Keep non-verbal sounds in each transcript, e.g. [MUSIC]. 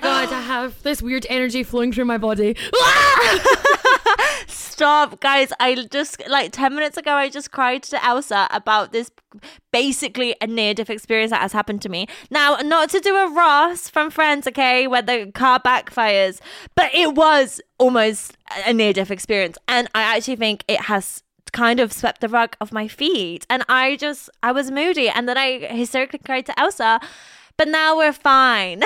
my god, I have this weird energy flowing through my body. [LAUGHS] Stop, guys. I just, like 10 minutes ago, I just cried to Ailsa about this basically a near death experience that has happened to me. Now, not to do a Ross from Friends, okay, where the car backfires, but it was almost a near death experience. And I actually think it has kind of swept the rug off my feet. And I just, I was moody. And then I hysterically cried to Ailsa. But now we're fine. [LAUGHS]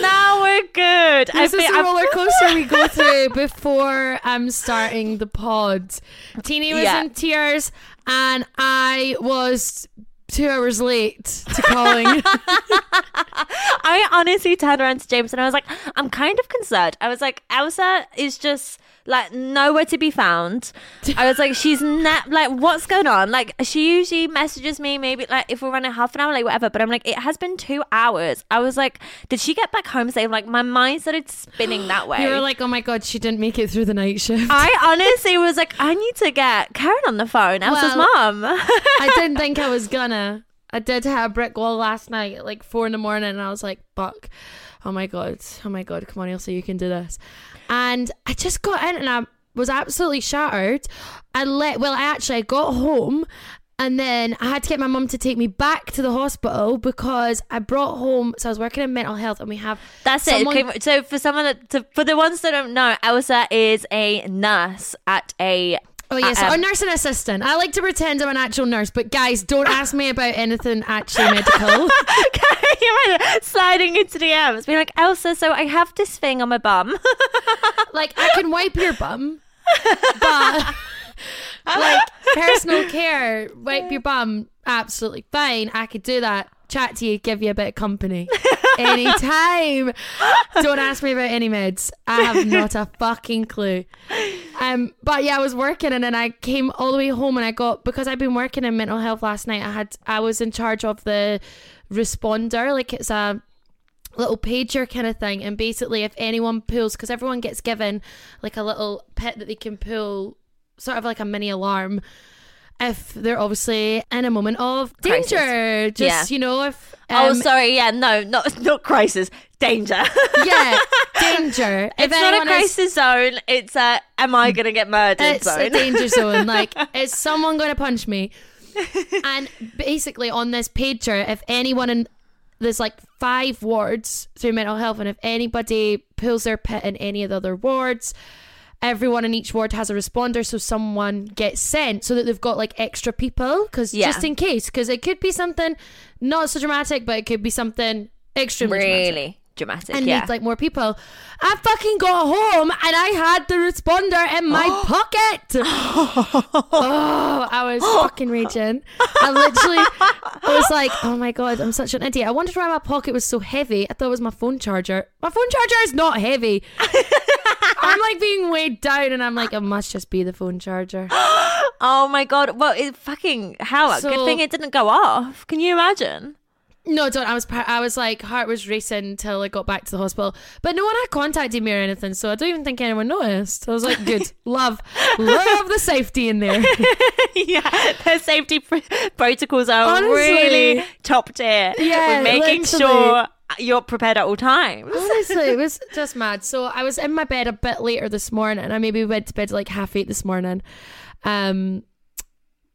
now we're good. This I is the roller coaster we go [LAUGHS] through before um starting the pod. Tini was Yeah. in tears, and I was two hours late to calling. [LAUGHS] I honestly turned around to James and I was like, I'm kind of concerned. I was like, Ailsa is just like nowhere to be found. I was like, she's not like, what's going on? Like, she usually messages me maybe like if we're running half an hour, like whatever. But I'm like, it has been two hours. I was like, did she get back home safe? Like, my mind started spinning that way. [GASPS] you were like, "Oh my god, she didn't make it through the night shift." I honestly was like, I need to get Karen on the phone, Ailsa's Well, mom. I didn't [LAUGHS] think I was gonna. I did hit a brick wall last night at like four in the morning, and I was like, "Fuck! Oh my god! Oh my god! Come on, Ailsa, you can do this!" And I just got in, and I was absolutely shattered. I let well, I actually I got home, and then I had to get my mum to take me back to the hospital because I brought home. So I was working in mental health, and we have That's someone- it. Okay, so for someone that, to, for the ones that don't know, Ailsa is a nurse at a. Oh yes, um, a nursing assistant. I like to pretend I'm an actual nurse, but guys, don't ask me about anything actually medical. [LAUGHS] you imagine sliding into the DMs, being like, Ailsa, so I have this thing on my bum. [LAUGHS] like I can wipe your bum, but [LAUGHS] like personal care, wipe your bum, absolutely fine. I could do that. Chat to you, give you a bit of company anytime. Don't ask me about any meds. I have not a fucking clue. Um, but yeah, I was working and then I came all the way home and I got because I've been working in mental health last night. I had I was in charge of the responder, like it's a little pager kind of thing and basically if anyone pulls because everyone gets given like a little pit that they can pull sort of like a mini alarm if they're obviously in a moment of Crisis. danger just Yeah. you know if oh, um, sorry. Yeah, no, not [LAUGHS] not crisis, danger. yeah [LAUGHS] danger if it's not a anyone is- crisis zone. It's a am I gonna get murdered it's a danger [LAUGHS] zone like is someone going to punch me and basically on this pager if anyone in there's like five wards through mental health and if anybody pulls their pit in any of the other wards everyone in each ward has a responder so someone gets sent so that they've got like extra people because Yeah. just in case because it could be something not so dramatic but it could be something extremely dramatic really dramatic. and yeah. need like more people. I fucking got home and I had the responder in my [GASPS] pocket. [LAUGHS] oh, I was fucking raging. I literally I was like, oh my god, I'm such an idiot. I wondered why my pocket was so heavy. I thought it was my phone charger. My phone charger is not heavy. I'm like being weighed down and I'm like, it must just be the phone charger. [GASPS] oh my god. Well, it fucking how So- good thing it didn't go off. Can you imagine? No, don't. I was I was like heart was racing till I got back to the hospital, but no one had contacted me or anything, so I don't even think anyone noticed. I was like, good, [LAUGHS] love, love the safety in there. [LAUGHS] yeah, their safety pr- protocols are Honestly. really top tier. Yeah, with making literally. sure you're prepared at all times. Honestly, it was [LAUGHS] just mad. So I was in my bed a bit later this morning. and I maybe went to bed like half eight this morning. Um,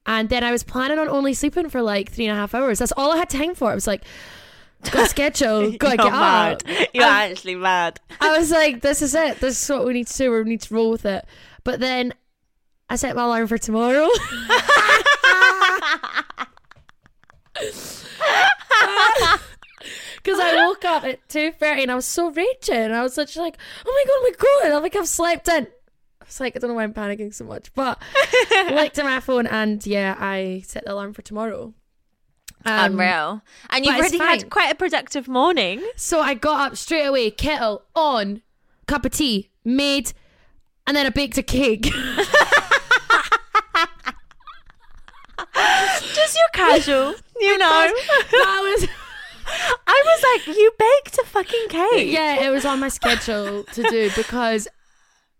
and then I was planning on only sleeping for like three and a half hours. That's all I had time for. I was like, got [LAUGHS] schedule, gotta get mad. up. You're Um, actually mad. I was [LAUGHS] like, this is it. This is what we need to do. We need to roll with it. But then I set my alarm for tomorrow. Because I woke up at 2.30 and I was so raging. And I was literally like, oh my God, oh my God. I'm like, I've slept in. I was like, I don't know why I'm panicking so much. But [LAUGHS] I looked at my phone and yeah, I set the alarm for tomorrow. Um, Unreal. And you've already had quite a productive morning. So I got up straight away, kettle on, cup of tea, made, and then I baked a cake. [LAUGHS] Just your casual, [LAUGHS] you know. that was I was like, you baked a fucking cake. yeah, it was on my schedule to do because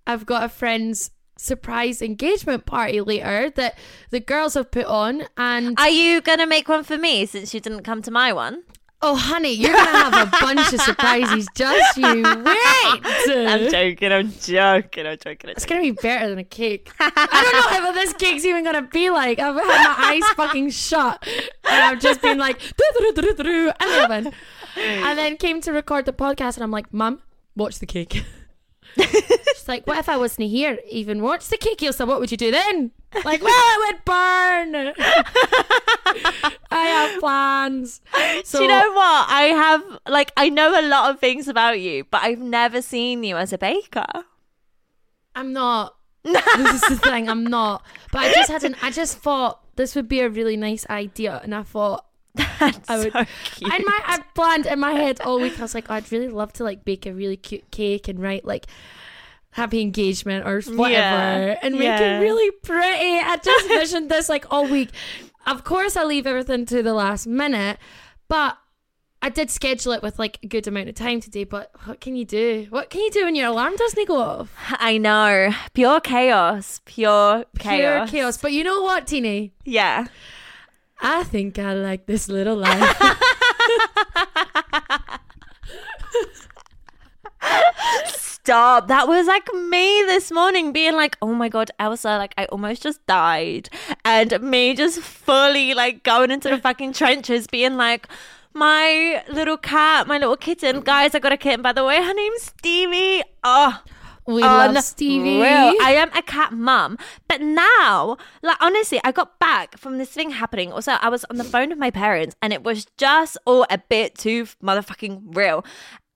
I've got a friend's surprise engagement party later that the girls have put on and Are you gonna make one for me since you didn't come to my one? Oh, honey, you're gonna have a bunch of surprises. Just you [LAUGHS] wait. I'm joking. I'm joking. I'm joking. It's gonna be better than a cake. I don't know if this cake's even gonna be like. I've had my eyes fucking shut, and I've just been like, "Do-do-do-do-do-do," in the oven, and then came to record the podcast, and I'm like, "Mum, watch the cake." [LAUGHS] She's like, "What if I wasn't here? Even watch the cake, Ailsa? What would you do then?" Like, well, it would burn. I have plans. So Do you know what? I have like I know a lot of things about you, but I've never seen you as a baker. I'm not. this is the thing. I'm not. But I just had an. I just thought this would be a really nice idea, and I thought [LAUGHS] That's I would- so cute. I my I planned in my head all week. I was like, oh, I'd really love to like bake a really cute cake and write like happy engagement or whatever, Yeah, and make yeah. it really pretty. I just [LAUGHS] visioned this like all week. Of course, I leave everything to the last minute, but. I did schedule it with like a good amount of time today, but what can you do? What can you do when your alarm doesn't go off? I know. Pure chaos. Pure chaos. Pure chaos. But you know what, Tini? Yeah. I think I like this little life. [LAUGHS] [LAUGHS] Stop. That was like me this morning being like, oh my God, Ailsa, like I almost just died. And me just fully like going into the fucking trenches being like, my little cat, my little kitten. Guys, I got a kitten by the way. Her name's Stevie. Oh, we love Stevie. I am a cat mum. But now, like honestly, I got back from this thing happening. Also, I was on the phone with my parents and it was just all a bit too motherfucking real.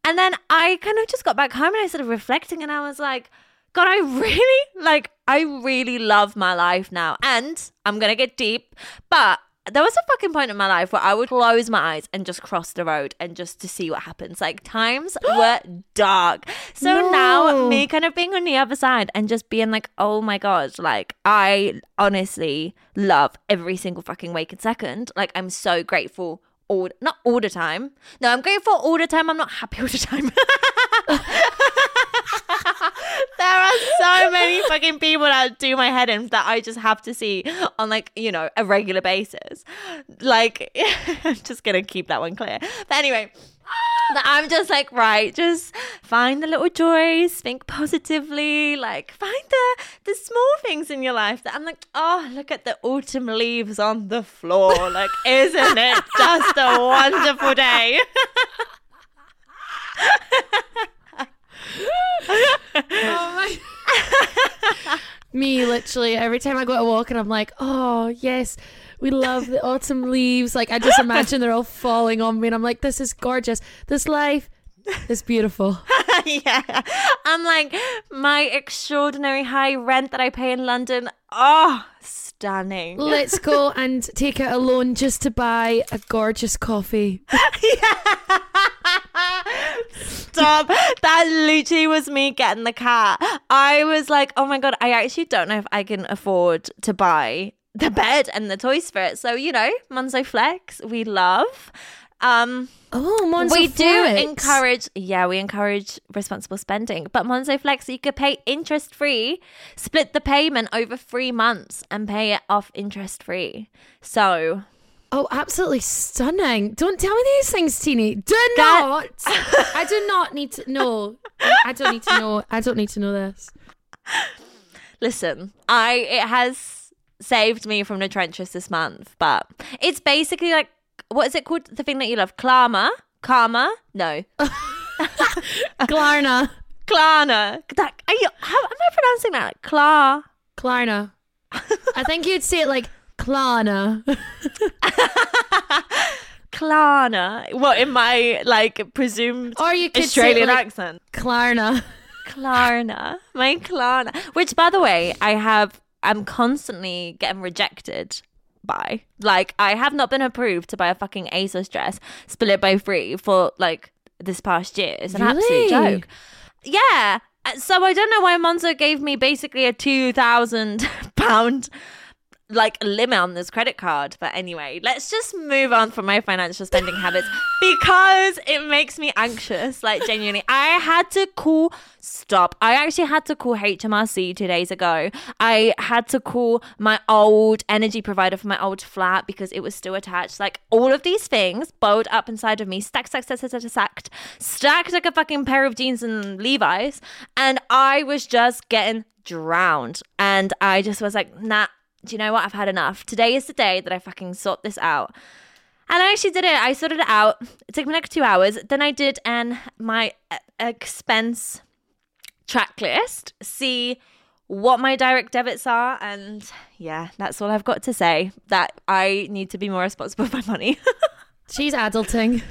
And then I kind of just got back home and I started reflecting and I was like, God, I really like I really love my life now. And I'm gonna get deep, but there was a fucking point in my life where I would close my eyes and just cross the road and just to see what happens. Like times [GASPS] were dark. So now me kind of being on the other side and just being like, oh my god, like I honestly love every single fucking waking second. Like I'm so grateful all not all the time. No, I'm grateful all the time. I'm not happy [LAUGHS] all the time. [LAUGHS] are so many fucking people that do my head in that I just have to see on like, you know, a regular basis. Like [LAUGHS] I'm just gonna keep that one clear. But anyway. I'm just like, right, just find the little joys, think positively, like find the the small things in your life that I'm like, oh, look at the autumn leaves on the floor. Like, [LAUGHS] isn't it just a wonderful day? [LAUGHS] [LAUGHS] Me, literally, every time I go to walk and I'm like, oh, yes, we love the autumn leaves. Like, I just imagine they're all falling on me and I'm like, this is gorgeous. This life is beautiful. [LAUGHS] yeah. I'm like, my extraordinary high rent that I pay in London. Oh, stunning. Let's go and take out a loan just to buy a gorgeous coffee. [LAUGHS] Stop. That literally was me getting the cat. I was like, oh my God, I actually don't know if I can afford to buy the bed and the toys for it. So, you know, Monzo Flex, we love. Um, Oh, Monzo we do encourage, yeah, we encourage responsible spending. But Monzo Flex, you could pay interest free, split the payment over three months and pay it off interest free. So, Oh, absolutely stunning. Don't tell me these things, Tini. Do not. [LAUGHS] I do not need to know. I don't need to know. I don't need to know this. listen, I it has saved me from the trenches this month, but it's basically like what is it called? The thing that you love, Klarma, Karma? No, [LAUGHS] Klarna. Klarna. That are you, how am I pronouncing that? Klar. Klarna. I think you'd say it like Klarna. [LAUGHS] Klarna. What in my like presumed Or you could Australian like accent? Klarna. Klarna. My Klarna. Which, by the way, I have. I'm constantly getting rejected by. Like, I have not been approved to buy a fucking ASOS dress split by three for like this past year. It's an absolute joke. Yeah. Uh, So I don't know why Monzo gave me basically a two thousand [LAUGHS] pound like limit on this credit card. But anyway, let's just move on from my financial spending [LAUGHS] habits because it makes me anxious. Like genuinely, I had to call stop. I actually had to call HMRC two days ago. I had to call my old energy provider for my old flat because it was still attached. Like all of these things bowled up inside of me, stacked, stacked, stacked, stacked, stacked, stacked like a fucking pair of jeans and Levi's, and I was just getting drowned. And I just was like, nah, do you know what? I've had enough. Today is the day that I fucking sort this out. And I actually did it. I sorted it out. It took me like two hours. Then I did an my uh, expense track list, see what my direct debits are, and yeah, that's all I've got to say. That I need to be more responsible [LAUGHS] with my money. She's adulting.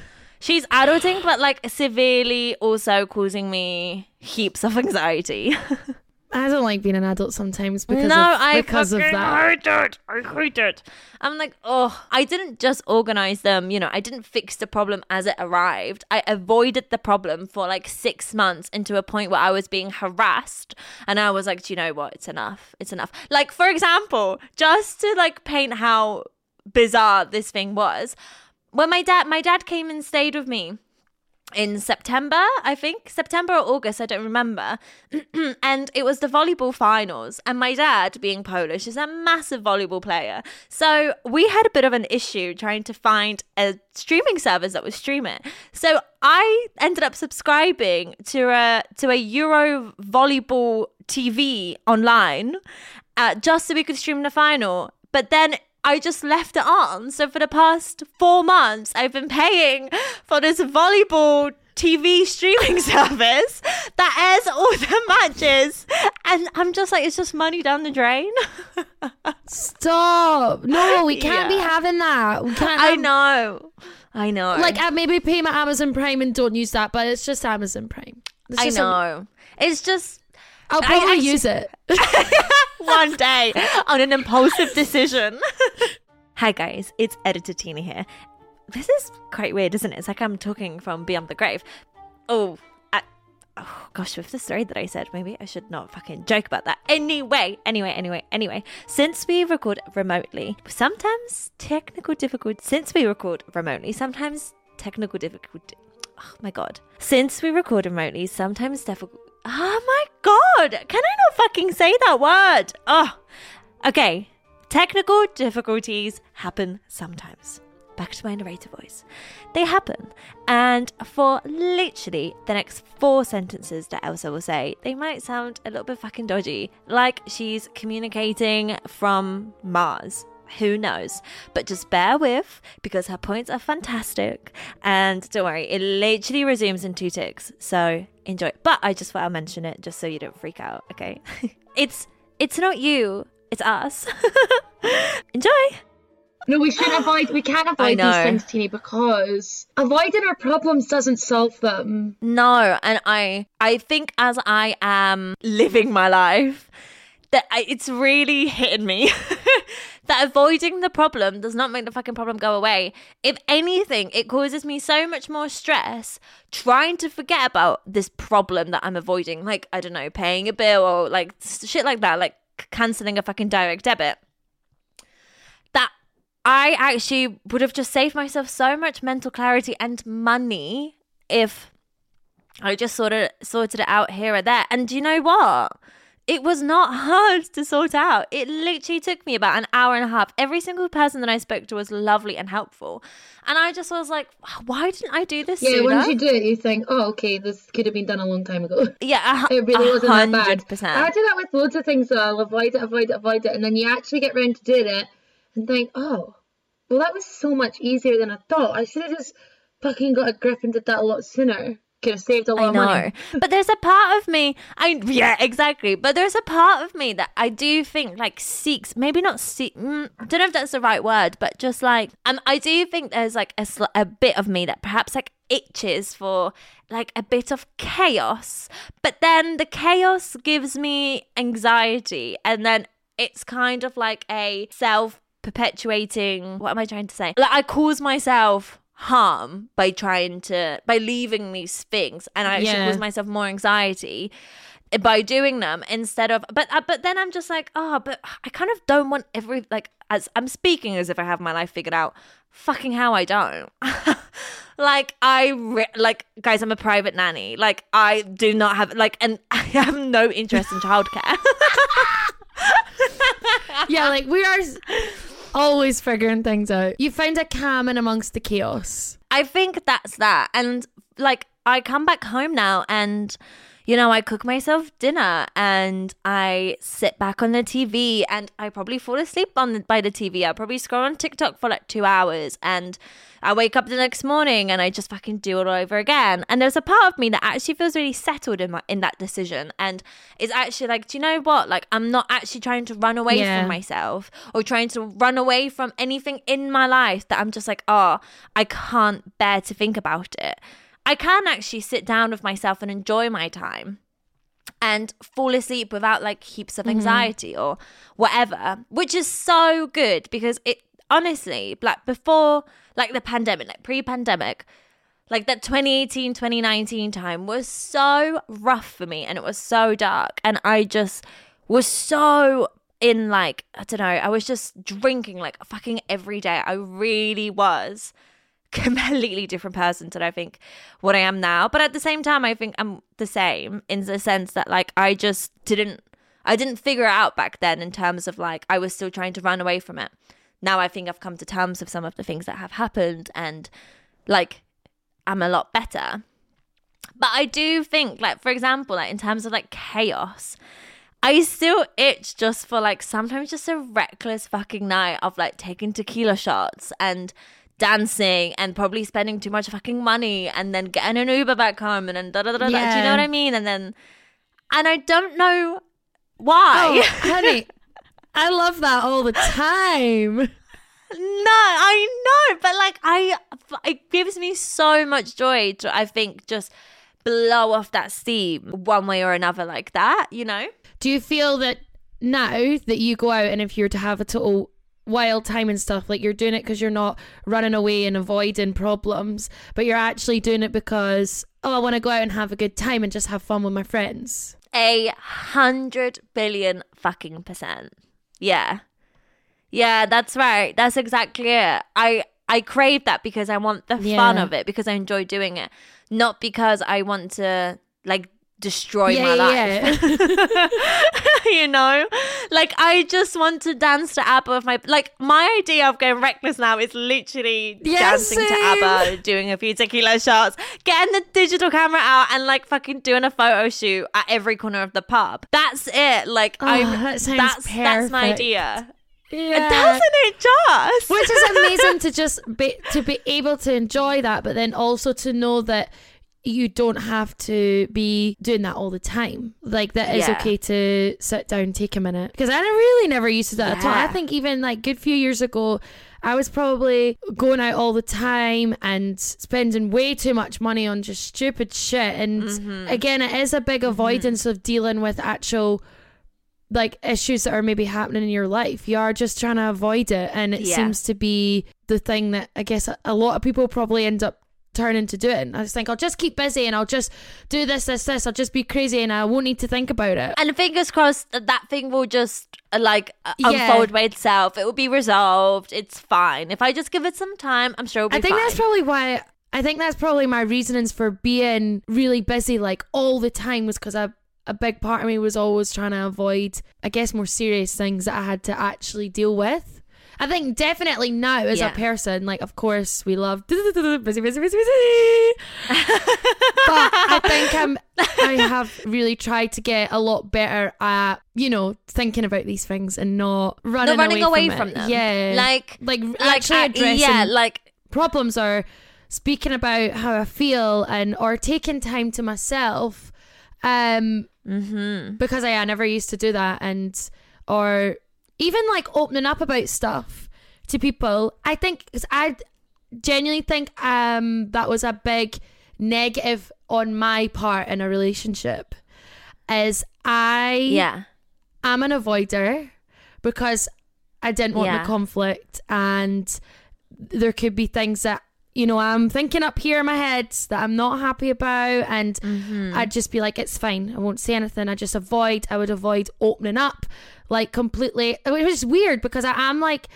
She's adulting, but like severely also causing me heaps of anxiety. [LAUGHS] I don't like being an adult sometimes because no, of, I because of that. hate it. I hate it. I'm like, oh, I didn't just organize them. You know, I didn't fix the problem as it arrived. I avoided the problem for like six months into a point where I was being harassed, and I was like, do you know what? It's enough. It's enough. Like for example, just to like paint how bizarre this thing was, when my dad, my dad came and stayed with me in September, I think September or August, I don't remember. [CLEARS THROAT] and it was the volleyball finals. And my dad, being Polish, is a massive volleyball player. So we had a bit of an issue trying to find a streaming service that would stream it. So I ended up subscribing to a to a Euro volleyball TV online, uh, just so we could stream the final. But then I just left it on. So for the past four months, I've been paying for this volleyball TV streaming [LAUGHS] service that airs all the matches. And I'm just like, it's just money down the drain. Stop! No, [LAUGHS] we can't be having that. We can't. I know. I know. Like, maybe pay my Amazon Prime and don't use that, but it's just Amazon Prime. It's I just a- know. it's just I'll probably use it. [LAUGHS] one day [LAUGHS] on an impulsive decision. [LAUGHS] Hi guys, it's editor Tini here. This is quite weird, isn't it? It's like I'm talking from beyond the grave. Oh, I, oh gosh, with the story that I said, maybe I should not fucking joke about that. Anyway, anyway, anyway, anyway. Since we record remotely, sometimes technical difficulty. Since we record remotely, sometimes technical difficulty. Oh my god. Since we record remotely, sometimes difficult. Oh my god! Can I not fucking say that word? Oh, okay. Technical difficulties happen sometimes. Back to my narrator voice. They happen. And for literally the next four sentences that Ailsa will say, they might sound a little bit fucking dodgy. Like she's communicating from Mars. Who knows? But just bear with because her points are fantastic. And don't worry, it literally resumes in two ticks. So enjoy. it. But I just thought I'll mention it just so you don't freak out, okay? [LAUGHS] it's it's not you, it's us. [LAUGHS] enjoy. No, we shouldn't avoid. We can't avoid these things, Tini, because avoiding our problems doesn't solve them. No, and I I think as I am living my life that I, it's really hitting me [LAUGHS] that avoiding the problem does not make the fucking problem go away. If anything, it causes me so much more stress trying to forget about this problem that I'm avoiding, like I don't know, paying a bill or like shit like that, like canceling a fucking direct debit. That I actually would have just saved myself so much mental clarity and money if I just sort of sorted it out here or there. And do you know what? It was not [LAUGHS] hard to sort out. It literally took me about an hour and a half. Every single person that I spoke to was lovely and helpful. And I just was like, why didn't I do this Yeah, sooner? once you do it, you think, oh, okay, this could have been done a long time ago. [LAUGHS] yeah, a, It really wasn't that bad. I do that with loads of things, though. I'll avoid it, avoid it, avoid it, and then you actually get round to doing it and think, oh, well, that was so much easier than I thought. I should have just fucking got a grip and did that a lot sooner. Could have saved a lot I of know. money. But there's a part of me I yeah, exactly. But there's a part of me that I do think like seeks maybe not seek mm, don't know if that's the right word, but just like um I do think there's like a sl- a bit of me that perhaps like itches for like a bit of chaos. But then the chaos gives me anxiety and then it's kind of like a self perpetuating what am I trying to say? Like I cause myself harm by trying to by leaving these things. And I actually Yeah. cause myself more anxiety by doing them instead of but uh, but then I'm just like oh but I kind of don't want every like as I'm speaking as if I have my life figured out. Fucking how I don't. [LAUGHS] Like I re- like guys I'm a private nanny. Like I do not have like and [LAUGHS] I have no interest in childcare. [LAUGHS] Yeah, like we are always figuring things out. You find a calm in amongst the chaos. I think that's that. And like, I come back home now and, you know, I cook myself dinner and I sit back on the TV and I probably fall asleep on the, by the TV. I probably scroll on TikTok for like two hours and I wake up the next morning and I just fucking do it all over again. And there's a part of me that actually feels really settled in my in that decision and is actually like, do you know what? Like, I'm not actually trying to run away Yeah. from myself or trying to run away from anything in my life that I'm just like, oh, I can't bear to think about it. I can actually sit down with myself and enjoy my time and fall asleep without like heaps of mm-hmm. anxiety or whatever, which is so good because it honestly, like before, like the pandemic, like pre pandemic, like that 2018, 2019 time was so rough for me and it was so dark. And I just was so in like, I don't know, I was just drinking like fucking every day. I really was [LAUGHS] completely different person to I think what I am now. But at the same time, I think I'm the same in the sense that like I just didn't I didn't figure it out back then in terms of like I was still trying to run away from it. Now I think I've come to terms with some of the things that have happened and like I'm a lot better. But I do think like for example, like in terms of like chaos, I still itch just for like sometimes just a reckless fucking night of like taking tequila shots and dancing and probably spending too much fucking money and then getting an Uber back home and then da da da da. Do you know what I mean? And then, and I don't know why. Oh, [LAUGHS] honey, I love that all the time. no, I know, but like I, it gives me so much joy to I think just blow off that steam one way or another like that. You know? Do you feel that now that you go out and if you were to have a total wild time and stuff, like you're doing it because you're not running away and avoiding problems, but you're actually doing it because, oh, I want to go out and have a good time and just have fun with my friends? A hundred billion fucking percent. Yeah. Yeah, that's right. That's exactly it. I I crave that because I want the fun of it because I enjoy doing it, not because I want to like destroy Yeah, my yeah, life. [LAUGHS] you know, like I just want to dance to ABBA with my like my idea of going reckless now is literally Yeah, dancing to. ABBA, doing a few tequila shots, getting the digital camera out, and like fucking doing a photo shoot at every corner of the pub. That's it. Like Oh, I'm that that's that's my idea. Yeah. Doesn't it just? Which is amazing [LAUGHS] to just be to be able to enjoy that, but then also to know that you don't have to be doing that all the time. Like that is Yeah. okay to sit down, take a minute. Because I really never used to that at all. I think even like good few years ago, I was probably going out all the time and spending way too much money on just stupid shit. And Mm-hmm. again, it is a big avoidance of dealing with actual like issues that are maybe happening in your life. You are just trying to avoid it, and it Yeah. seems to be the thing that I guess a lot of people probably end up turning to doing. I just think I'll just keep busy and I'll just do this, this, this. I'll just be crazy and I won't need to think about it. And fingers crossed that that thing will just uh, like uh, Yeah. unfold by itself. It will be resolved. It's fine. If I just give it some time, I'm sure it'll be I think fine. that's probably why. I think that's probably my reasonings for being really busy, like all the time, was because a a big part of me was always trying to avoid, I guess, more serious things that I had to actually deal with. I think definitely now as Yeah. a person, like of course we love [LAUGHS] busy, busy, busy, busy. but I think I'm, I have really tried to get a lot better at, you know, thinking about these things and not running, Not running away, from, from, it. them. Yeah, like like like actually uh, addressing yeah, like problems are speaking about how I feel and or taking time to myself um mm-hmm. because I, I never used to do that and or even like opening up about stuff to people I think 'cause I genuinely think um that was a big negative on my part in a relationship is I yeah, I'm an avoider because I didn't want Yeah. the conflict and there could be things that you know, I'm thinking up here in my head that I'm not happy about, and Mm-hmm. I'd just be like, it's fine. I won't say anything. I just avoid. I would avoid opening up, like completely. It was weird because I am like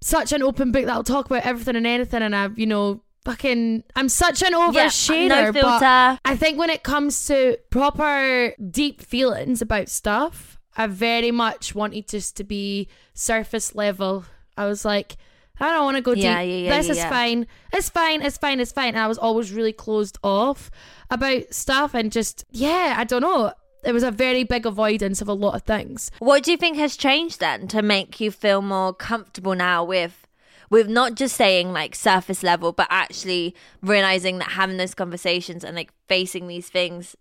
such an open book that I'll talk about everything and anything, and I've you know. Fucking, I'm such an Yeah, oversharer, no but filter. I think when it comes to proper deep feelings about stuff, I very much wanted just to be surface level. I was like, I don't want to go Yeah, deep. yeah, yeah, this yeah, is yeah. fine. It's fine. It's fine. It's fine. And I was always really closed off about stuff and just, yeah, I don't know. It was a very big avoidance of a lot of things. What do you think has changed then to make you feel more comfortable now with with not just saying like surface level, but actually realizing that having those conversations and like facing these things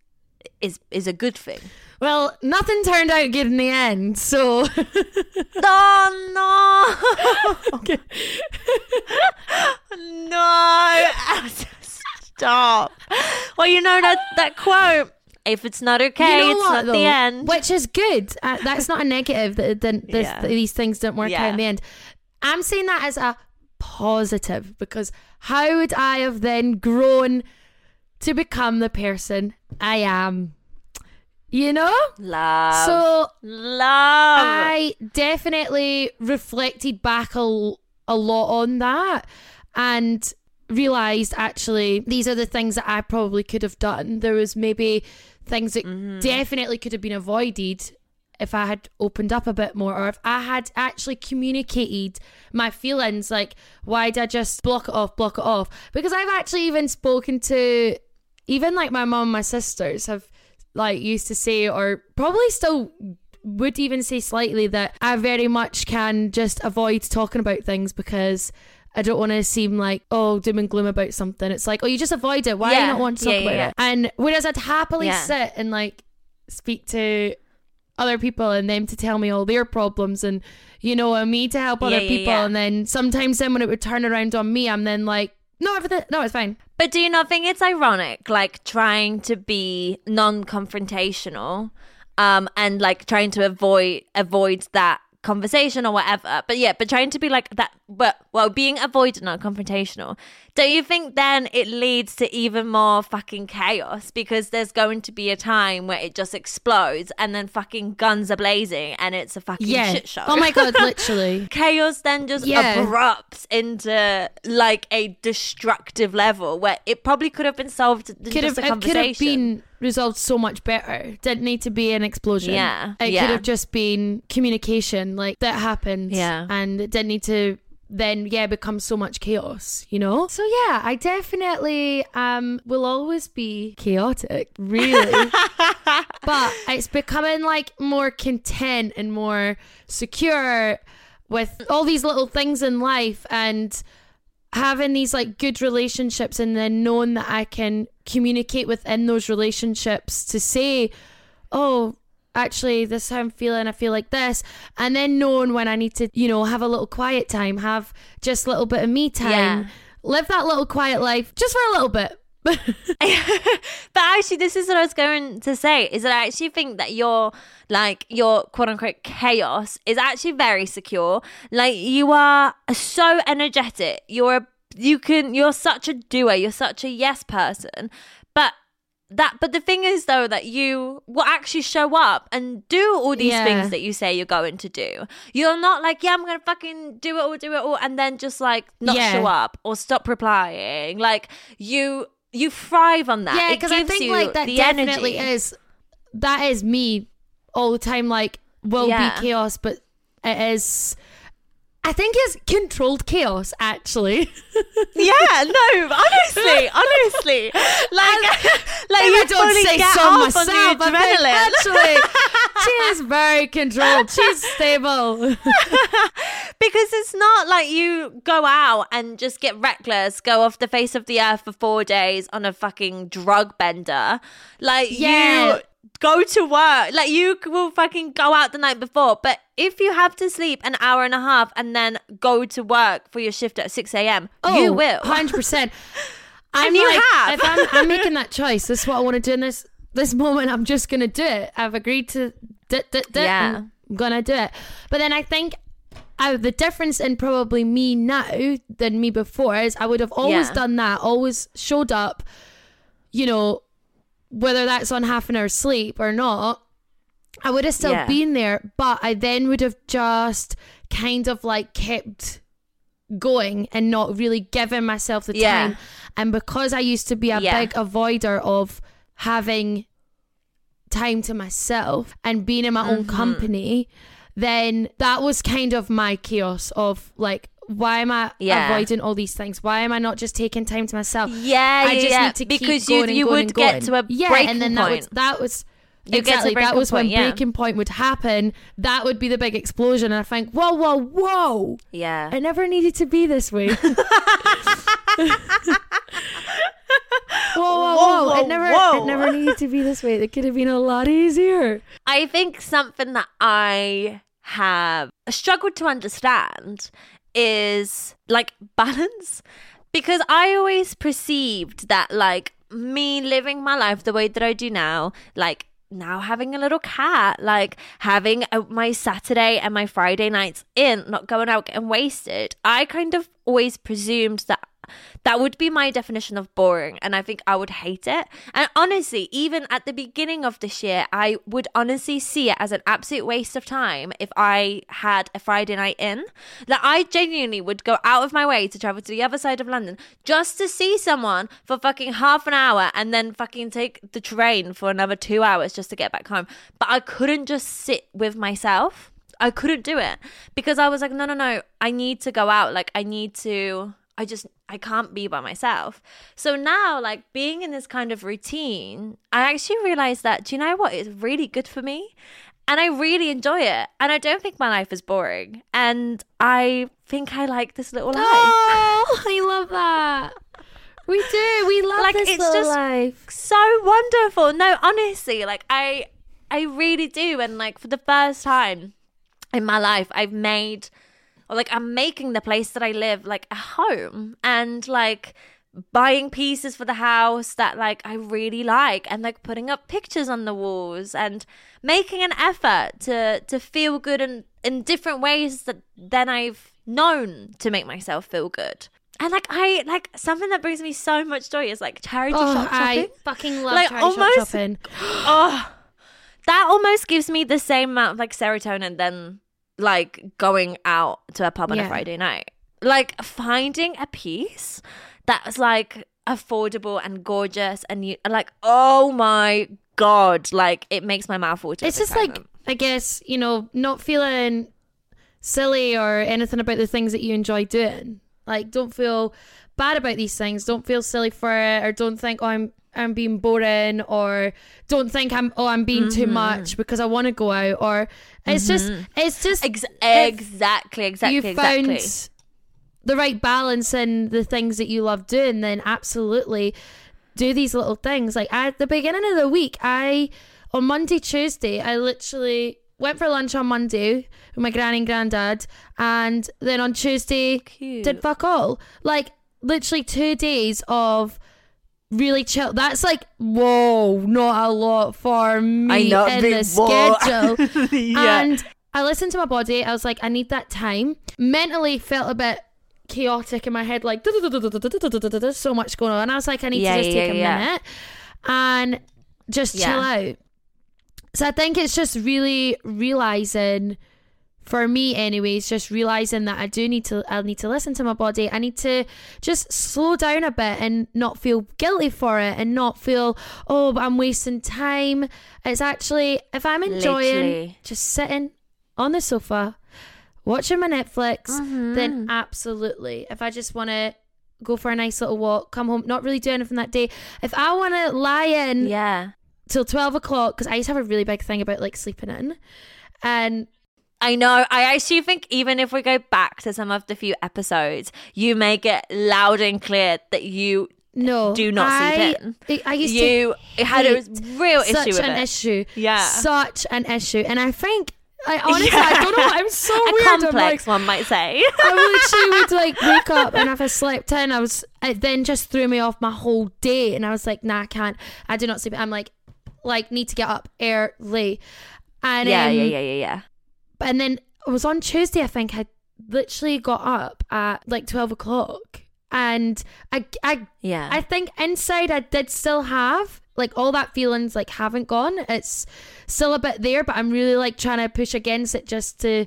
is is a good thing. Well, nothing turned out good in the end. So, Oh [LAUGHS] no! no! [LAUGHS] [LAUGHS] Stop. Well, you know that that quote. If it's not okay, you know it's what, not though? the end. Which is good. Uh, that's not a negative that it didn't, [LAUGHS] this, Yeah. these things didn't work Yeah. out in the end. I'm saying that as a positive because how would I have then grown to become the person I am? You know? Love. So Love. I definitely reflected back a, a lot on that and realized actually these are the things that I probably could have done. There was maybe things that mm-hmm. definitely could have been avoided if I had opened up a bit more or if I had actually communicated my feelings like why did I just block it off block it off? Because I've actually even spoken to even like my mom and my sisters have like used to say or probably still would even say slightly that I very much can just avoid talking about things because I don't want to seem like oh doom and gloom about something. It's like oh you just avoid it. Why do Yeah. you not want to talk Yeah, about yeah, it? And whereas I'd happily sit and like speak to other people and them to tell me all their problems and you know and me to help other people and then sometimes then when it would turn around on me I'm then like no everything no it's fine But do you not think it's ironic, like trying to be non-confrontational, um, and like trying to avoid avoid that conversation or whatever? But yeah, but trying to be like that, but well, being avoidant, not confrontational. Don't you think then it leads to even more fucking chaos because there's going to be a time where it just explodes and then fucking guns are blazing and it's a fucking yeah shit show. oh my god [LAUGHS] literally chaos then just Yeah. erupts into like a destructive level where it probably could have been solved could just have a it could have been resolved so much better. Didn't need to be an explosion. Yeah, It yeah. could have just been communication, like that happened. Yeah. And it didn't need to then yeah becomes so much chaos, you know? So yeah, I definitely um will always be chaotic, really. [LAUGHS] but it's becoming like more content and more secure with all these little things in life and having these like good relationships and then knowing that I can communicate within those relationships to say, oh, actually, this is how I'm feeling. I feel like this. And then knowing when I need to, you know, have a little quiet time, have just a little bit of me time, Yeah. live that little quiet life just for a little bit. [LAUGHS] [LAUGHS] but actually, this is what I was going to say: is that I actually think that your like your quote unquote chaos is actually very secure. Like you are so energetic. You're a you can you're such a doer. You're such a yes person. But that but the thing is though that you will actually show up and do all these Yeah. things that you say you're going to do. You're not like, yeah, I'm gonna fucking do it all, do it all, and then just like not Yeah. show up or stop replying. Like you you thrive on that. yeah, because I think like that definitely energy. is that is me all the time. Like will Yeah. be chaos, but it is. I think it's controlled chaos actually. [LAUGHS] Yeah, no, honestly, honestly, like, like [LAUGHS] you I don't say get so off myself, on the I think adrenaline. [LAUGHS] actually she is very controlled. She's stable. because it's not like you go out and just get reckless, go off the face of the earth for four days on a fucking drug bender. Like Yeah. you go to work, like you will fucking go out the night before. But if you have to sleep an hour and a half and then go to work for your shift at six a.m., you oh, will. [LAUGHS] 100%. I'm And you like, have. if I'm, [LAUGHS] I'm making that choice. This is what I want to do in this this moment. I'm just gonna do it. I've agreed to. D- d- d- Yeah. I'm gonna do it. But then I think I, the difference in probably me now than me before is I would have always Yeah. done that, always showed up, you know, whether that's on half an hour sleep or not. I would have still Yeah. been there, but I then would have just kind of like kept going and not really given myself the Yeah. time. And because I used to be a Yeah. big avoider of having time to myself and being in my own Mm-hmm. company, then that was kind of my chaos of like, why am I Yeah. avoiding all these things? Why am I not just taking time to myself? Yeah, I just yeah. need to keep because you you would get to a yeah, and then that was that was You get to exactly that was when yeah. breaking point would happen. That would be the big explosion, and I think, whoa, whoa, whoa! yeah. It never needed to be this way. [LAUGHS] [LAUGHS] whoa, whoa, whoa, whoa, It never, whoa. it never needed to be this way. It could have been a lot easier. I think something that I have struggled to understand is like [LAUGHS] balance because I always perceived that like me living my life the way that I do now, like now having a little cat, like having a, my Saturday and my Friday nights in, not going out getting wasted. I kind of always presumed that that would be my definition of boring and i think i would hate it. And honestly even at the beginning of this year i would honestly see it as an absolute waste of time if i had a friday night in that i genuinely would go out of my way to travel to the other side of london just to see someone for fucking half an hour and then fucking take the train for another two hours just to get back home. But i couldn't just sit with myself. I couldn't do it because I was like, no, no, no, I need to go out. Like, I need to, I just, I can't be by myself. So now, like, being in this kind of routine, I actually realized that, do you know what? It's really good for me. And I really enjoy it. And I don't think my life is boring. And I think I like this little life. Oh, I love that. We do. We love Like, this it's little just- life. so wonderful. No, honestly, like I I really do and like for the first time in my life I've made or like I'm making the place that I live like a home and like buying pieces for the house that like I really like and like putting up pictures on the walls and making an effort to to feel good in in different ways that than I've known to make myself feel good. And like I like something that brings me so much joy is like charity Oh, shop shopping. I fucking love Like, charity shop almost- shopping. [GASPS] oh, that almost gives me the same amount of like serotonin than like going out to a pub on Yeah. a Friday night. Like finding a piece that's like affordable and gorgeous and you like oh my god like it makes my mouth water It's just like. I guess you know not feeling silly or anything about the things that you enjoy doing. Like don't feel bad about these things. Don't feel silly for it, or don't think oh I'm I'm being boring, or don't think I'm oh I'm being too mm-hmm. much because I want to go out. Or it's just mm-hmm. it's just Ex- exactly exactly you exactly found the right balance in the things that you love doing, then absolutely do these little things. Like at the beginning of the week, I on Monday, Tuesday, I literally went for lunch on Monday with my granny and granddad, and then on Tuesday Cute. did fuck all. Like literally two days of really chill. That's like, whoa, not a lot for me in the schedule. [LAUGHS] yeah. And I listened to my body. I was like, I need that time. Mentally felt a bit chaotic in my head, like so much going on. I was like, I need yeah, to just yeah, take a yeah. minute and just chill out. So I think it's just really realizing for me anyways just realizing that I do need to I need to listen to my body. I need to just slow down a bit and not feel guilty for it and not feel oh but I'm wasting time. It's actually if I'm enjoying Literally. just sitting on the sofa watching my Netflix Mm-hmm. then absolutely. If I just want to go for a nice little walk come home not really do anything that day. If I want to lie in yeah. till 12 o'clock because I used to have a really big thing about like sleeping in and I know. I actually think even if we go back to some of the few episodes, you make it loud and clear that you no do not I, sleep in. I- used to you it had a real to such issue with an it. issue Yeah. such an issue and I think I [LAUGHS] honestly Yeah. I don't know I'm so a weird complex like one might say. I literally would like wake up and if I slept in I was it then just threw me off my whole day and I was like nah I can't I do not sleep I'm like like need to get up early and yeah, um, yeah, yeah, yeah, yeah. And then it was on Tuesday, I think. I literally got up at like twelve o'clock, and I, I, Yeah. I think inside I did still have like all that feelings like haven't gone. It's still a bit there, but I'm really like trying to push against it just to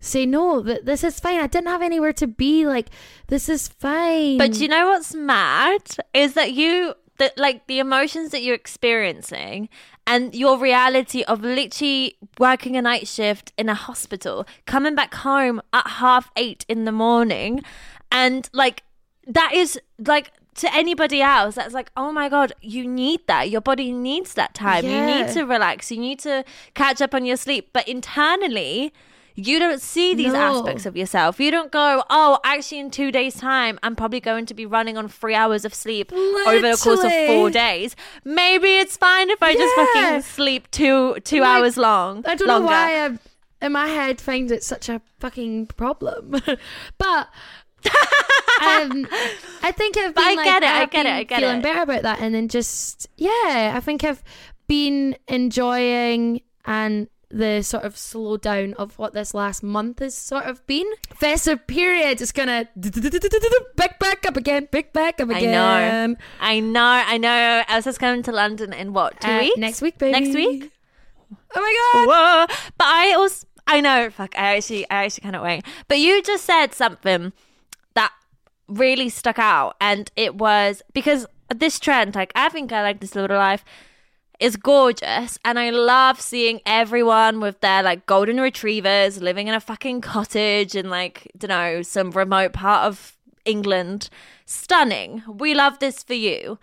say no that this is fine. I didn't have anywhere to be. Like this is fine. But you know what's mad is that you that like the emotions that you're experiencing and your reality of literally working a night shift in a hospital, coming back home at half eight in the morning, and like that is like to anybody else that's like oh my god you need that. Your body needs that time. You need to relax. You need to catch up on your sleep. But internally you don't see these No. aspects of yourself. You don't go, oh, actually, in two days' time, I'm probably going to be running on three hours of sleep over the course of four days. Maybe it's fine if I just fucking sleep two two Like, hours long. I don't longer. know why I, in my head, find it such a fucking problem. [LAUGHS] but um, I think I've been I like, get it, I have get it, I get feeling it. better about that, and then just yeah, I think I've been enjoying and the sort of slow down of what this last month has sort of been. Festive period is gonna pick back up again, pick back up again. I know. I know. I know. Ailsa's coming to London in what, two Uh, weeks? Next week, baby. Next week? Oh my god. Whoa. But I also, I know, fuck, I actually, I actually cannot wait. But you just said something that really stuck out. And it was because this trend, like, I think I like this little life, is gorgeous. And I love seeing everyone with their, like, golden retrievers living in a fucking cottage in, like, don't know, some remote part of England. Stunning. We love this for you.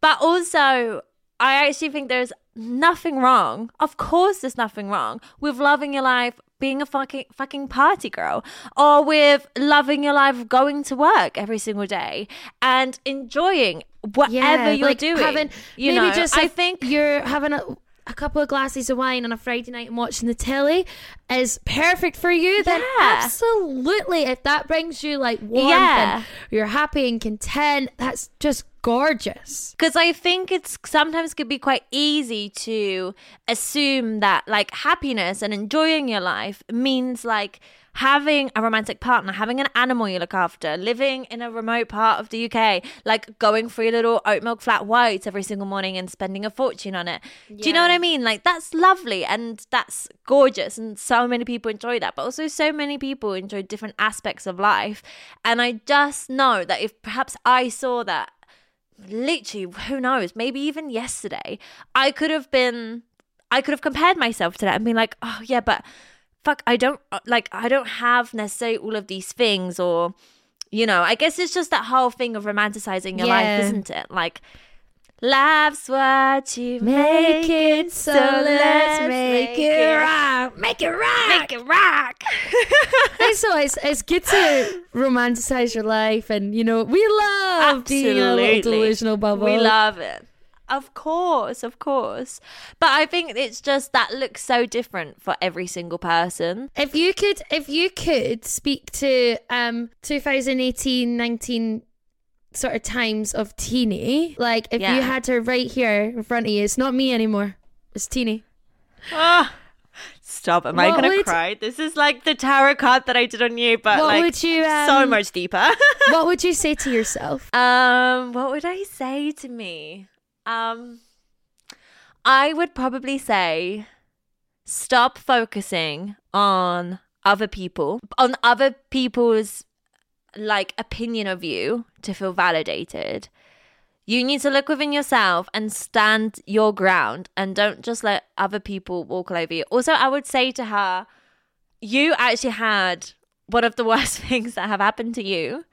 But also, I actually think there's nothing wrong. Of course, there's nothing wrong with loving your life, being a fucking fucking party girl, or with loving your life, going to work every single day and enjoying whatever you're like doing. Having, you maybe know, just I think you're having a, a couple of glasses of wine on a Friday night and watching the telly is perfect for you. Then Yeah. absolutely, if that brings you like warmth Yeah. and you're happy and content, that's just gorgeous. because I think it's sometimes could be quite easy to assume that like happiness and enjoying your life means like having a romantic partner, having an animal you look after, living in a remote part of the UK, like going for your little oat milk flat whites every single morning and spending a fortune on it. Do you know what I mean? Like that's lovely and that's gorgeous and so many people enjoy that, but also so many people enjoy different aspects of life. And I just know that if perhaps I saw that literally who knows? Maybe even yesterday i could have been i could have compared myself to that and been like oh yeah but fuck i don't uh, like i don't have necessarily all of these things or you know i guess it's just that whole thing of romanticizing your life isn't it? Like life's what you make it so let's make it rock. Make it rock. make it rock [LAUGHS] so it's, it's good to [LAUGHS] romanticize your life and you know we love being a little delusional bubble We love it. Of course, of course. But I think it's just that looks so different for every single person. if you could if you could speak to um 2018 19 sort of times of Tini like if Yeah. you had her right here in front of you it's not me anymore it's Tini Ah, stop. Am I going to would- cry? This is like the tarot card that I did on you, but What like would you, so um, much deeper. [LAUGHS] what would you say to yourself Um, what would I say to me? Um, I would probably say stop focusing on other people, on other people's like opinion of you to feel validated. You need to look within yourself and stand your ground and don't just let other people walk all over you. Also, I would say to her, you actually had one of the [LAUGHS] worst things that have happened to you.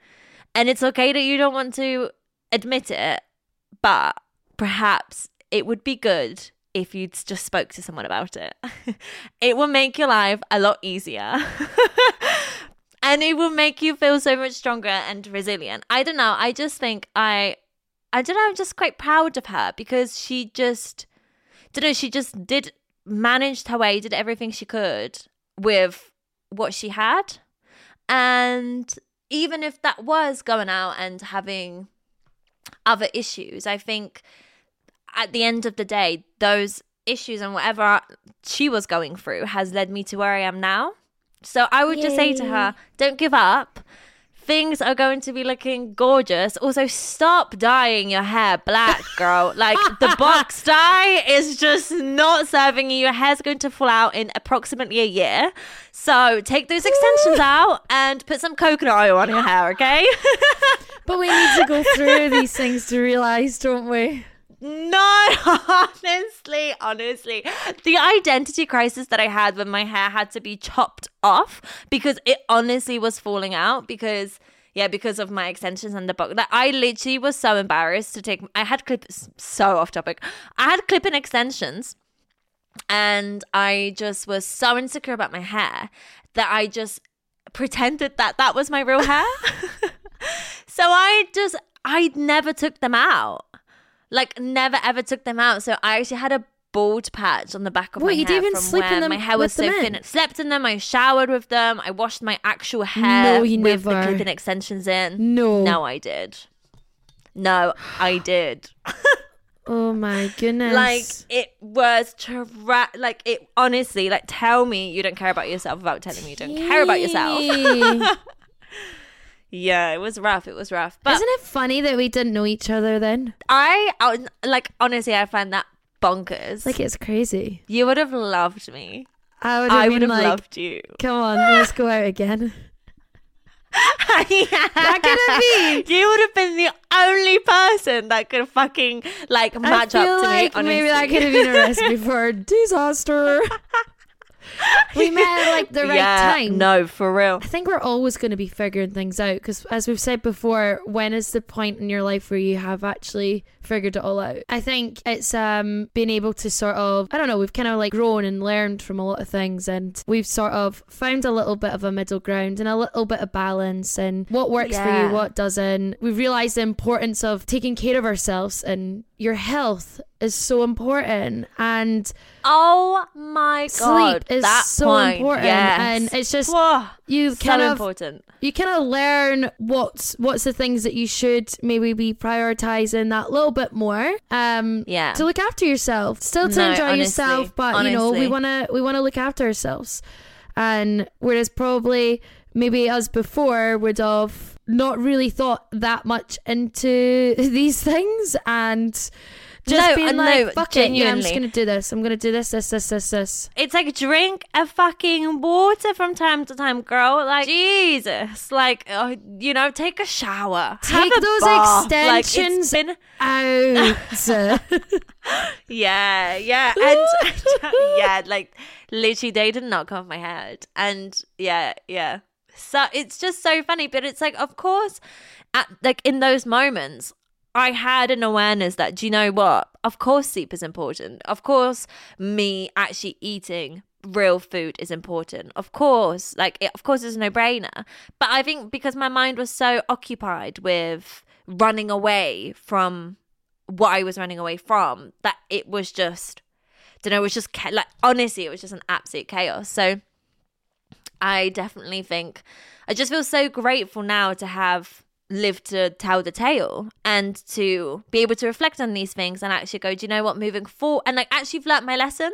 And it's okay that you don't want to admit it, but perhaps it would be good if you'd just spoke to someone about it. [LAUGHS] it will make your life a lot easier. [LAUGHS] and it will make you feel so much stronger and resilient. I don't know. I just think I I don't know, I'm just quite proud of her because she just don't know, she just did managed her way, did everything she could with what she had. And even if that was going out and having other issues, I think at the end of the day, those issues and whatever she was going through has led me to where I am now. So I would just say to her, don't give up. Things are going to be looking gorgeous. Also, stop dyeing your hair black, girl. like the [LAUGHS] box dye is just not serving you. Your hair's going to fall out in approximately a year. So take those extensions out and put some coconut oil on your hair, okay? [LAUGHS] But we need to go through these things to realize, don't we? No, [LAUGHS] honestly, honestly. The identity crisis that I had when my hair had to be chopped off because it honestly was falling out because yeah, because of my extensions and the box. That I literally was so embarrassed to take I had clip so off topic. I had clip-in extensions and I just was so insecure about my hair that I just pretended that that was my real hair. [LAUGHS] so I just I never took them out. Like never ever took them out. So I actually had a bald patch on the back of What, my hair even from sleep in them my hair was so thin. in? Slept in them. I showered with them. I washed my actual hair No, you with the never. clip-in extensions in. No. No, I did. No, I did. [LAUGHS] Oh my goodness. like it was tra- like it honestly like tell me you don't care about yourself without telling me you don't care about yourself. [LAUGHS] yeah it was rough it was rough but Isn't it funny that we didn't know each other then? I, I like honestly i find that bonkers Like it's crazy. you would have loved me I would have i would have like, loved you come on, [LAUGHS] let's go out again. that could have been. you would have been the only person that could fucking like match I feel up to like me maybe that could have been a recipe for disaster. [LAUGHS] we [LAUGHS] met at like the right yeah, time. no for real I think we're always going to be figuring things out because, as we've said before, when is the point in your life where you have actually figured it all out? I think it's um being able to sort of, I don't know, we've kind of like grown and learned from a lot of things, and we've sort of found a little bit of a middle ground and a little bit of balance and what works for you, what doesn't. We've realized the importance of taking care of ourselves and your health is so important and oh my god sleep is that so point, important yes. and it's just Whoa, you so kind of important you kind of learn what's what's the things that you should maybe be prioritizing that little bit more um Yeah. to look after yourself still to No, enjoy honestly, yourself but you know we want to we want to look after ourselves and whereas probably maybe us before would have not really thought that much into [LAUGHS] these things and just No, being like no, fuck it yeah i'm just gonna do this i'm gonna do this this this this this It's like drink a fucking water from time to time, girl. Like Jesus, like uh, you know, take a shower, Take those bath. Like, extensions been- out [LAUGHS] yeah, yeah, and [LAUGHS] yeah, like literally, they did not come off my head, and yeah, yeah. So it's just so funny, but it's like, of course, at like in those moments, I had an awareness that, do you know what? Of course, sleep is important. Of course, me actually eating real food is important. Of course, like, it, of course, it's a no brainer. But I think because my mind was so occupied with running away from what I was running away from, that it was just, don't know, it was just like, honestly, it was just an absolute chaos. So, I definitely think I just feel so grateful now to have lived to tell the tale and to be able to reflect on these things and actually go, do you know what, moving forward, and like actually learnt my lesson.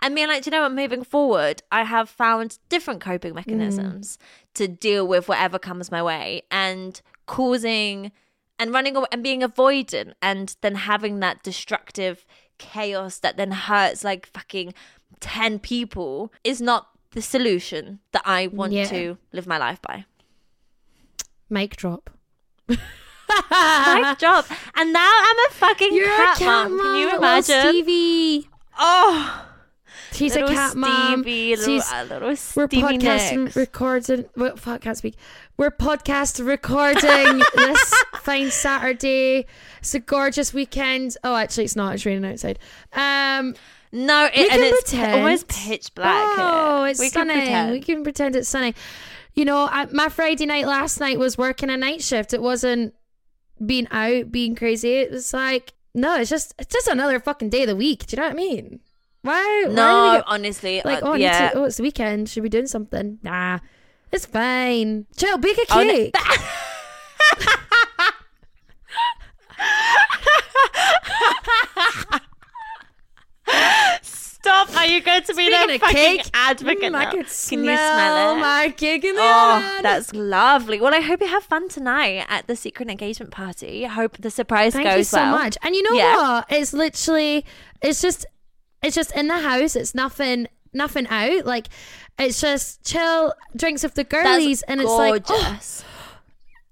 And being like, do you know what, moving forward, I have found different coping mm. mechanisms to deal with whatever comes my way and causing and running away and being avoidant and then having that destructive chaos that then hurts like fucking 10 people is not the solution that I want Yeah. to live my life by. mic drop Mic drop. And now I'm a fucking You're cat, a cat mom. mom. Can you imagine? Stevie. Oh, She's little a cat mom. Stevie, little, She's, uh, little we're Stevie podcasting, Nicks. recording. Well, fuck, can't speak. We're podcast recording [LAUGHS] this fine Saturday. It's a gorgeous weekend. Oh, actually, it's not. It's raining outside. Um, No, it, and it's almost pitch black. oh, here. it's we can. We can pretend it's sunny. You know, I, my Friday night last night was working a night shift. It wasn't being out, being crazy. It was like, no, it's just it's just another fucking day of the week. Do you know what I mean? Why? why No, get- honestly, like, uh, oh, yeah. to, oh, it's the weekend. Should we be doing something? Nah, it's fine. Chill, bake a Oh, [LAUGHS] no- [LAUGHS] cake. Stop! Are you going to be Speaking the cake, advocate mm, I now? could Can smell you smell it? Oh my cake in the Oh, oven. that's lovely. Well, I hope you have fun tonight at the secret engagement party. I hope the surprise Thank goes well. Thank you so much. And you know Yeah. what? It's literally, it's just, it's just in the house. It's nothing, nothing out. Like, it's just chill drinks with the That's girlies, and it's like, oh,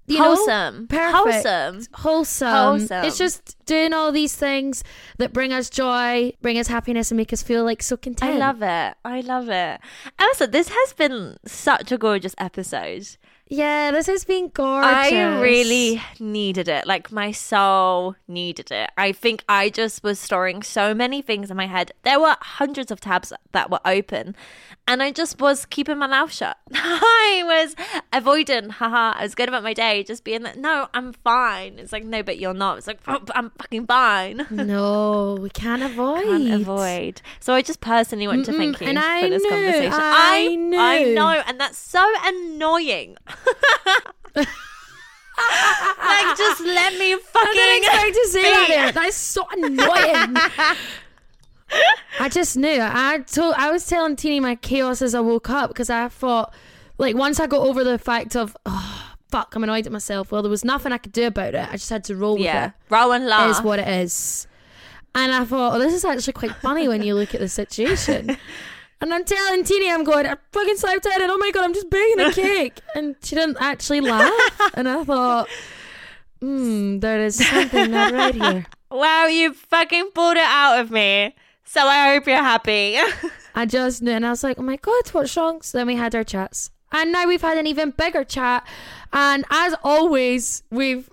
you know, Wholesome. perfect. Wholesome. wholesome. Wholesome. It's just doing all these things that bring us joy, bring us happiness, and make us feel like so content. I love it. I love it. Also, this has been such a gorgeous episode. Yeah, this has been gorgeous. I really needed it. Like my soul needed it. I think I just was storing so many things in my head. There were hundreds of tabs that were open, and I just was keeping my mouth shut. [LAUGHS] I was avoiding. Haha. I was good about my day, just being like, "No, I'm fine." It's like, "No, but you're not." It's like, "Oh, "I'm fucking fine." [LAUGHS] No, we can't avoid. Can't avoid. So I just personally want to thank you and I for this knew, conversation. I know. I know, and that's so annoying. [LAUGHS] [LAUGHS] like, just let me I fucking. didn't expect to say that. [LAUGHS] There. That's so annoying. I just knew. I told. I was telling Tini my chaos as I woke up because I thought, like, once I got over the fact of, oh, fuck, I'm annoyed at myself. Well, there was nothing I could do about it. I just had to roll with Yeah, it. row and laugh. Is what it is. And I thought, oh, this is actually quite funny when you look at the situation. [LAUGHS] And I'm telling Tini, I'm going, I fucking in, and oh my god, I'm just baking a cake. [LAUGHS] And she didn't actually laugh. And I thought, hmm, there is something not right here. [LAUGHS] Wow, you fucking pulled it out of me. So I hope you're happy. [LAUGHS] I just knew, and I was like, oh my god, what's wrong? So then we had our chats. And now we've had an even bigger chat. And as always, we've.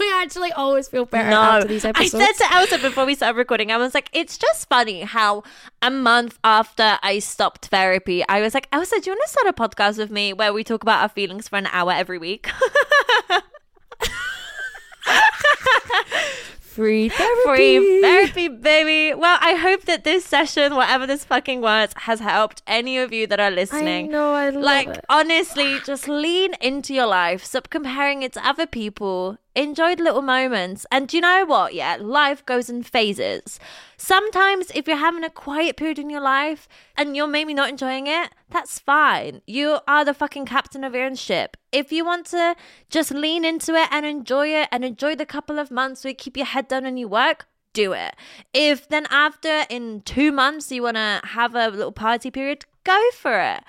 We actually always feel better after these I said to Ailsa before we started recording, I was like, it's just funny how a month after I stopped therapy, I was like, Ailsa, do you want to start a podcast with me where we talk about our feelings for an hour every week? [LAUGHS] Free therapy. Free therapy, baby. Well, I hope that this session, whatever this fucking was, has helped any of you that are I listening. know, I love like it. honestly just lean into your life stop comparing it to other people enjoy the little moments and do you know what yeah life goes in phases sometimes if you're having a quiet period in your life and you're maybe not enjoying it that's fine you are the fucking captain of your own ship if you want to just lean into it and enjoy it and enjoy the couple of months where you keep your head down and you work do it. If then after in two months you want to have a little party period, go for it.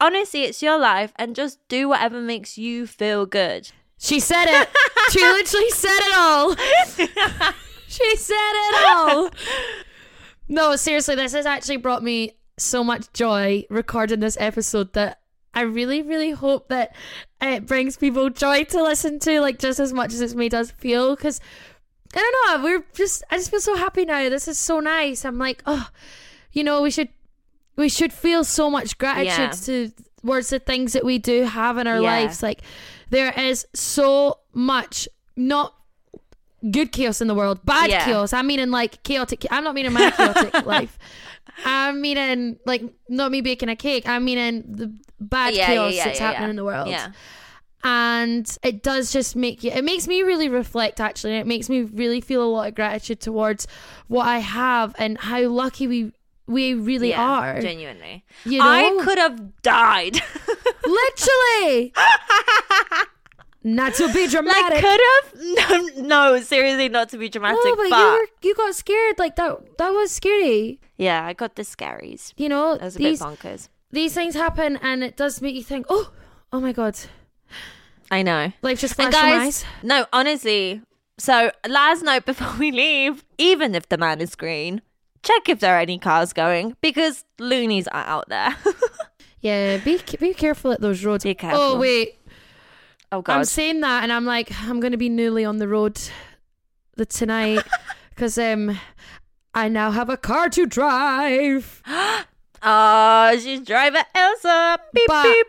Honestly, it's your life and just do whatever makes you feel good. She said it. she literally said it all. [LAUGHS] she said it all. No, seriously, this has actually brought me so much joy recording this episode that I really, really hope that it brings people joy to listen to, like just as much as it's made us feel. Because I don't know, we're just, I just feel so happy now. This is so nice. I'm like, oh, you know, we should, we should feel so much gratitude Yeah. to towards the things that we do have in our Yeah. lives. Like, there is so much not good chaos in the world, bad Yeah. chaos. I mean, in like chaotic. I'm not meaning my chaotic [LAUGHS] life. I'm meaning like not me baking a cake. I'm meaning the bad Yeah, chaos yeah, that's happening in the world. And it does just make you. It makes me really reflect. Actually, it makes me really feel a lot of gratitude towards what I have and how lucky we we really yeah, are. Genuinely. You know, I could have died. [LAUGHS] literally. [LAUGHS] Not to be dramatic. like, could have? No, no, seriously, not to be dramatic. no, but, but you were, you got scared. Like that. That was scary. yeah, I got the scaries. You know, That was a these bit bonkers. these things happen, and it does make you think. Oh, oh my god, I know. life just And flashed from my guys, eyes. no, honestly. So last night [LAUGHS] before we leave, even if the man is green, check if there are any cars going because loonies are out there. [LAUGHS] Yeah, be be careful at those roads. Be careful. Oh wait, oh I'm saying that, and I'm like, I'm gonna be newly on the road the tonight [LAUGHS] because um, I now have a car to drive. [GASPS] Oh, she's driver Ailsa. Beep But beep.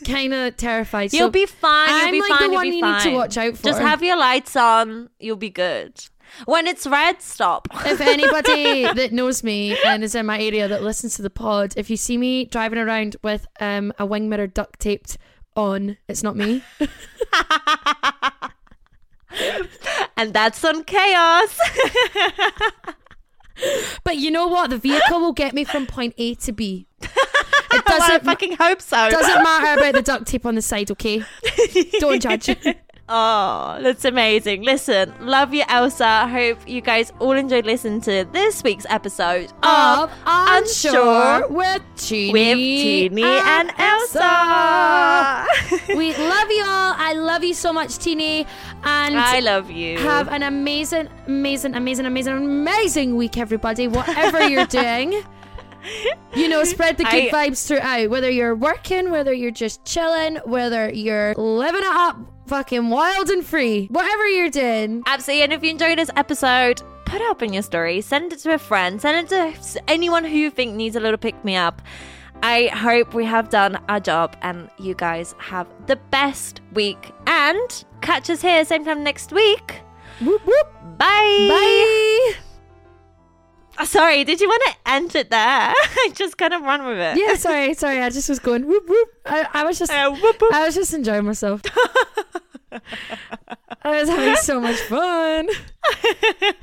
[LAUGHS] kind of terrified. You'll so be fine. You'll I'm be like fine. the one you fine. need to watch out for. Just have your lights on. You'll be good. When it's red, stop. [LAUGHS] if anybody that knows me and is in my area that listens to the pod, if you see me driving around with um, a wing mirror duct taped on, it's not me. [LAUGHS] and that's on chaos. [LAUGHS] But you know what? The vehicle will get me from point A to B. [LAUGHS] It Well, I doesn't fucking hope so. doesn't matter about the duct tape on the side, okay? Don't judge. Oh, that's amazing. Listen, love you, Ailsa. Hope you guys all enjoyed listening to this week's episode Of of Unsure with Tini, with Tini and Ailsa. we [LAUGHS] love you all. I love you so much, Tini. And I love you. have an amazing, amazing, amazing, amazing, amazing week, everybody. Whatever you're [LAUGHS] doing. You know, spread the good I- vibes throughout. Whether you're working, whether you're just chilling, whether you're living it up, fucking wild and free. Whatever you're doing. Absolutely. And if you enjoyed this episode, put it up in your story. Send it to a friend. Send it to anyone who you think needs a little pick me up. I hope we have done our job and you guys have the best week. And catch us here same time next week. Whoop whoop. Bye. Bye. Oh, Sorry, did you want to end it there? [LAUGHS] I just kind of run with it. Yeah, sorry, sorry. I just was going whoop whoop. I, I was just Uh, whoop, whoop. I was just enjoying myself. [LAUGHS] I was having so much fun.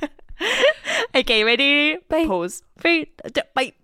[LAUGHS] okay, ready? Bye. Pause. Three. Bye.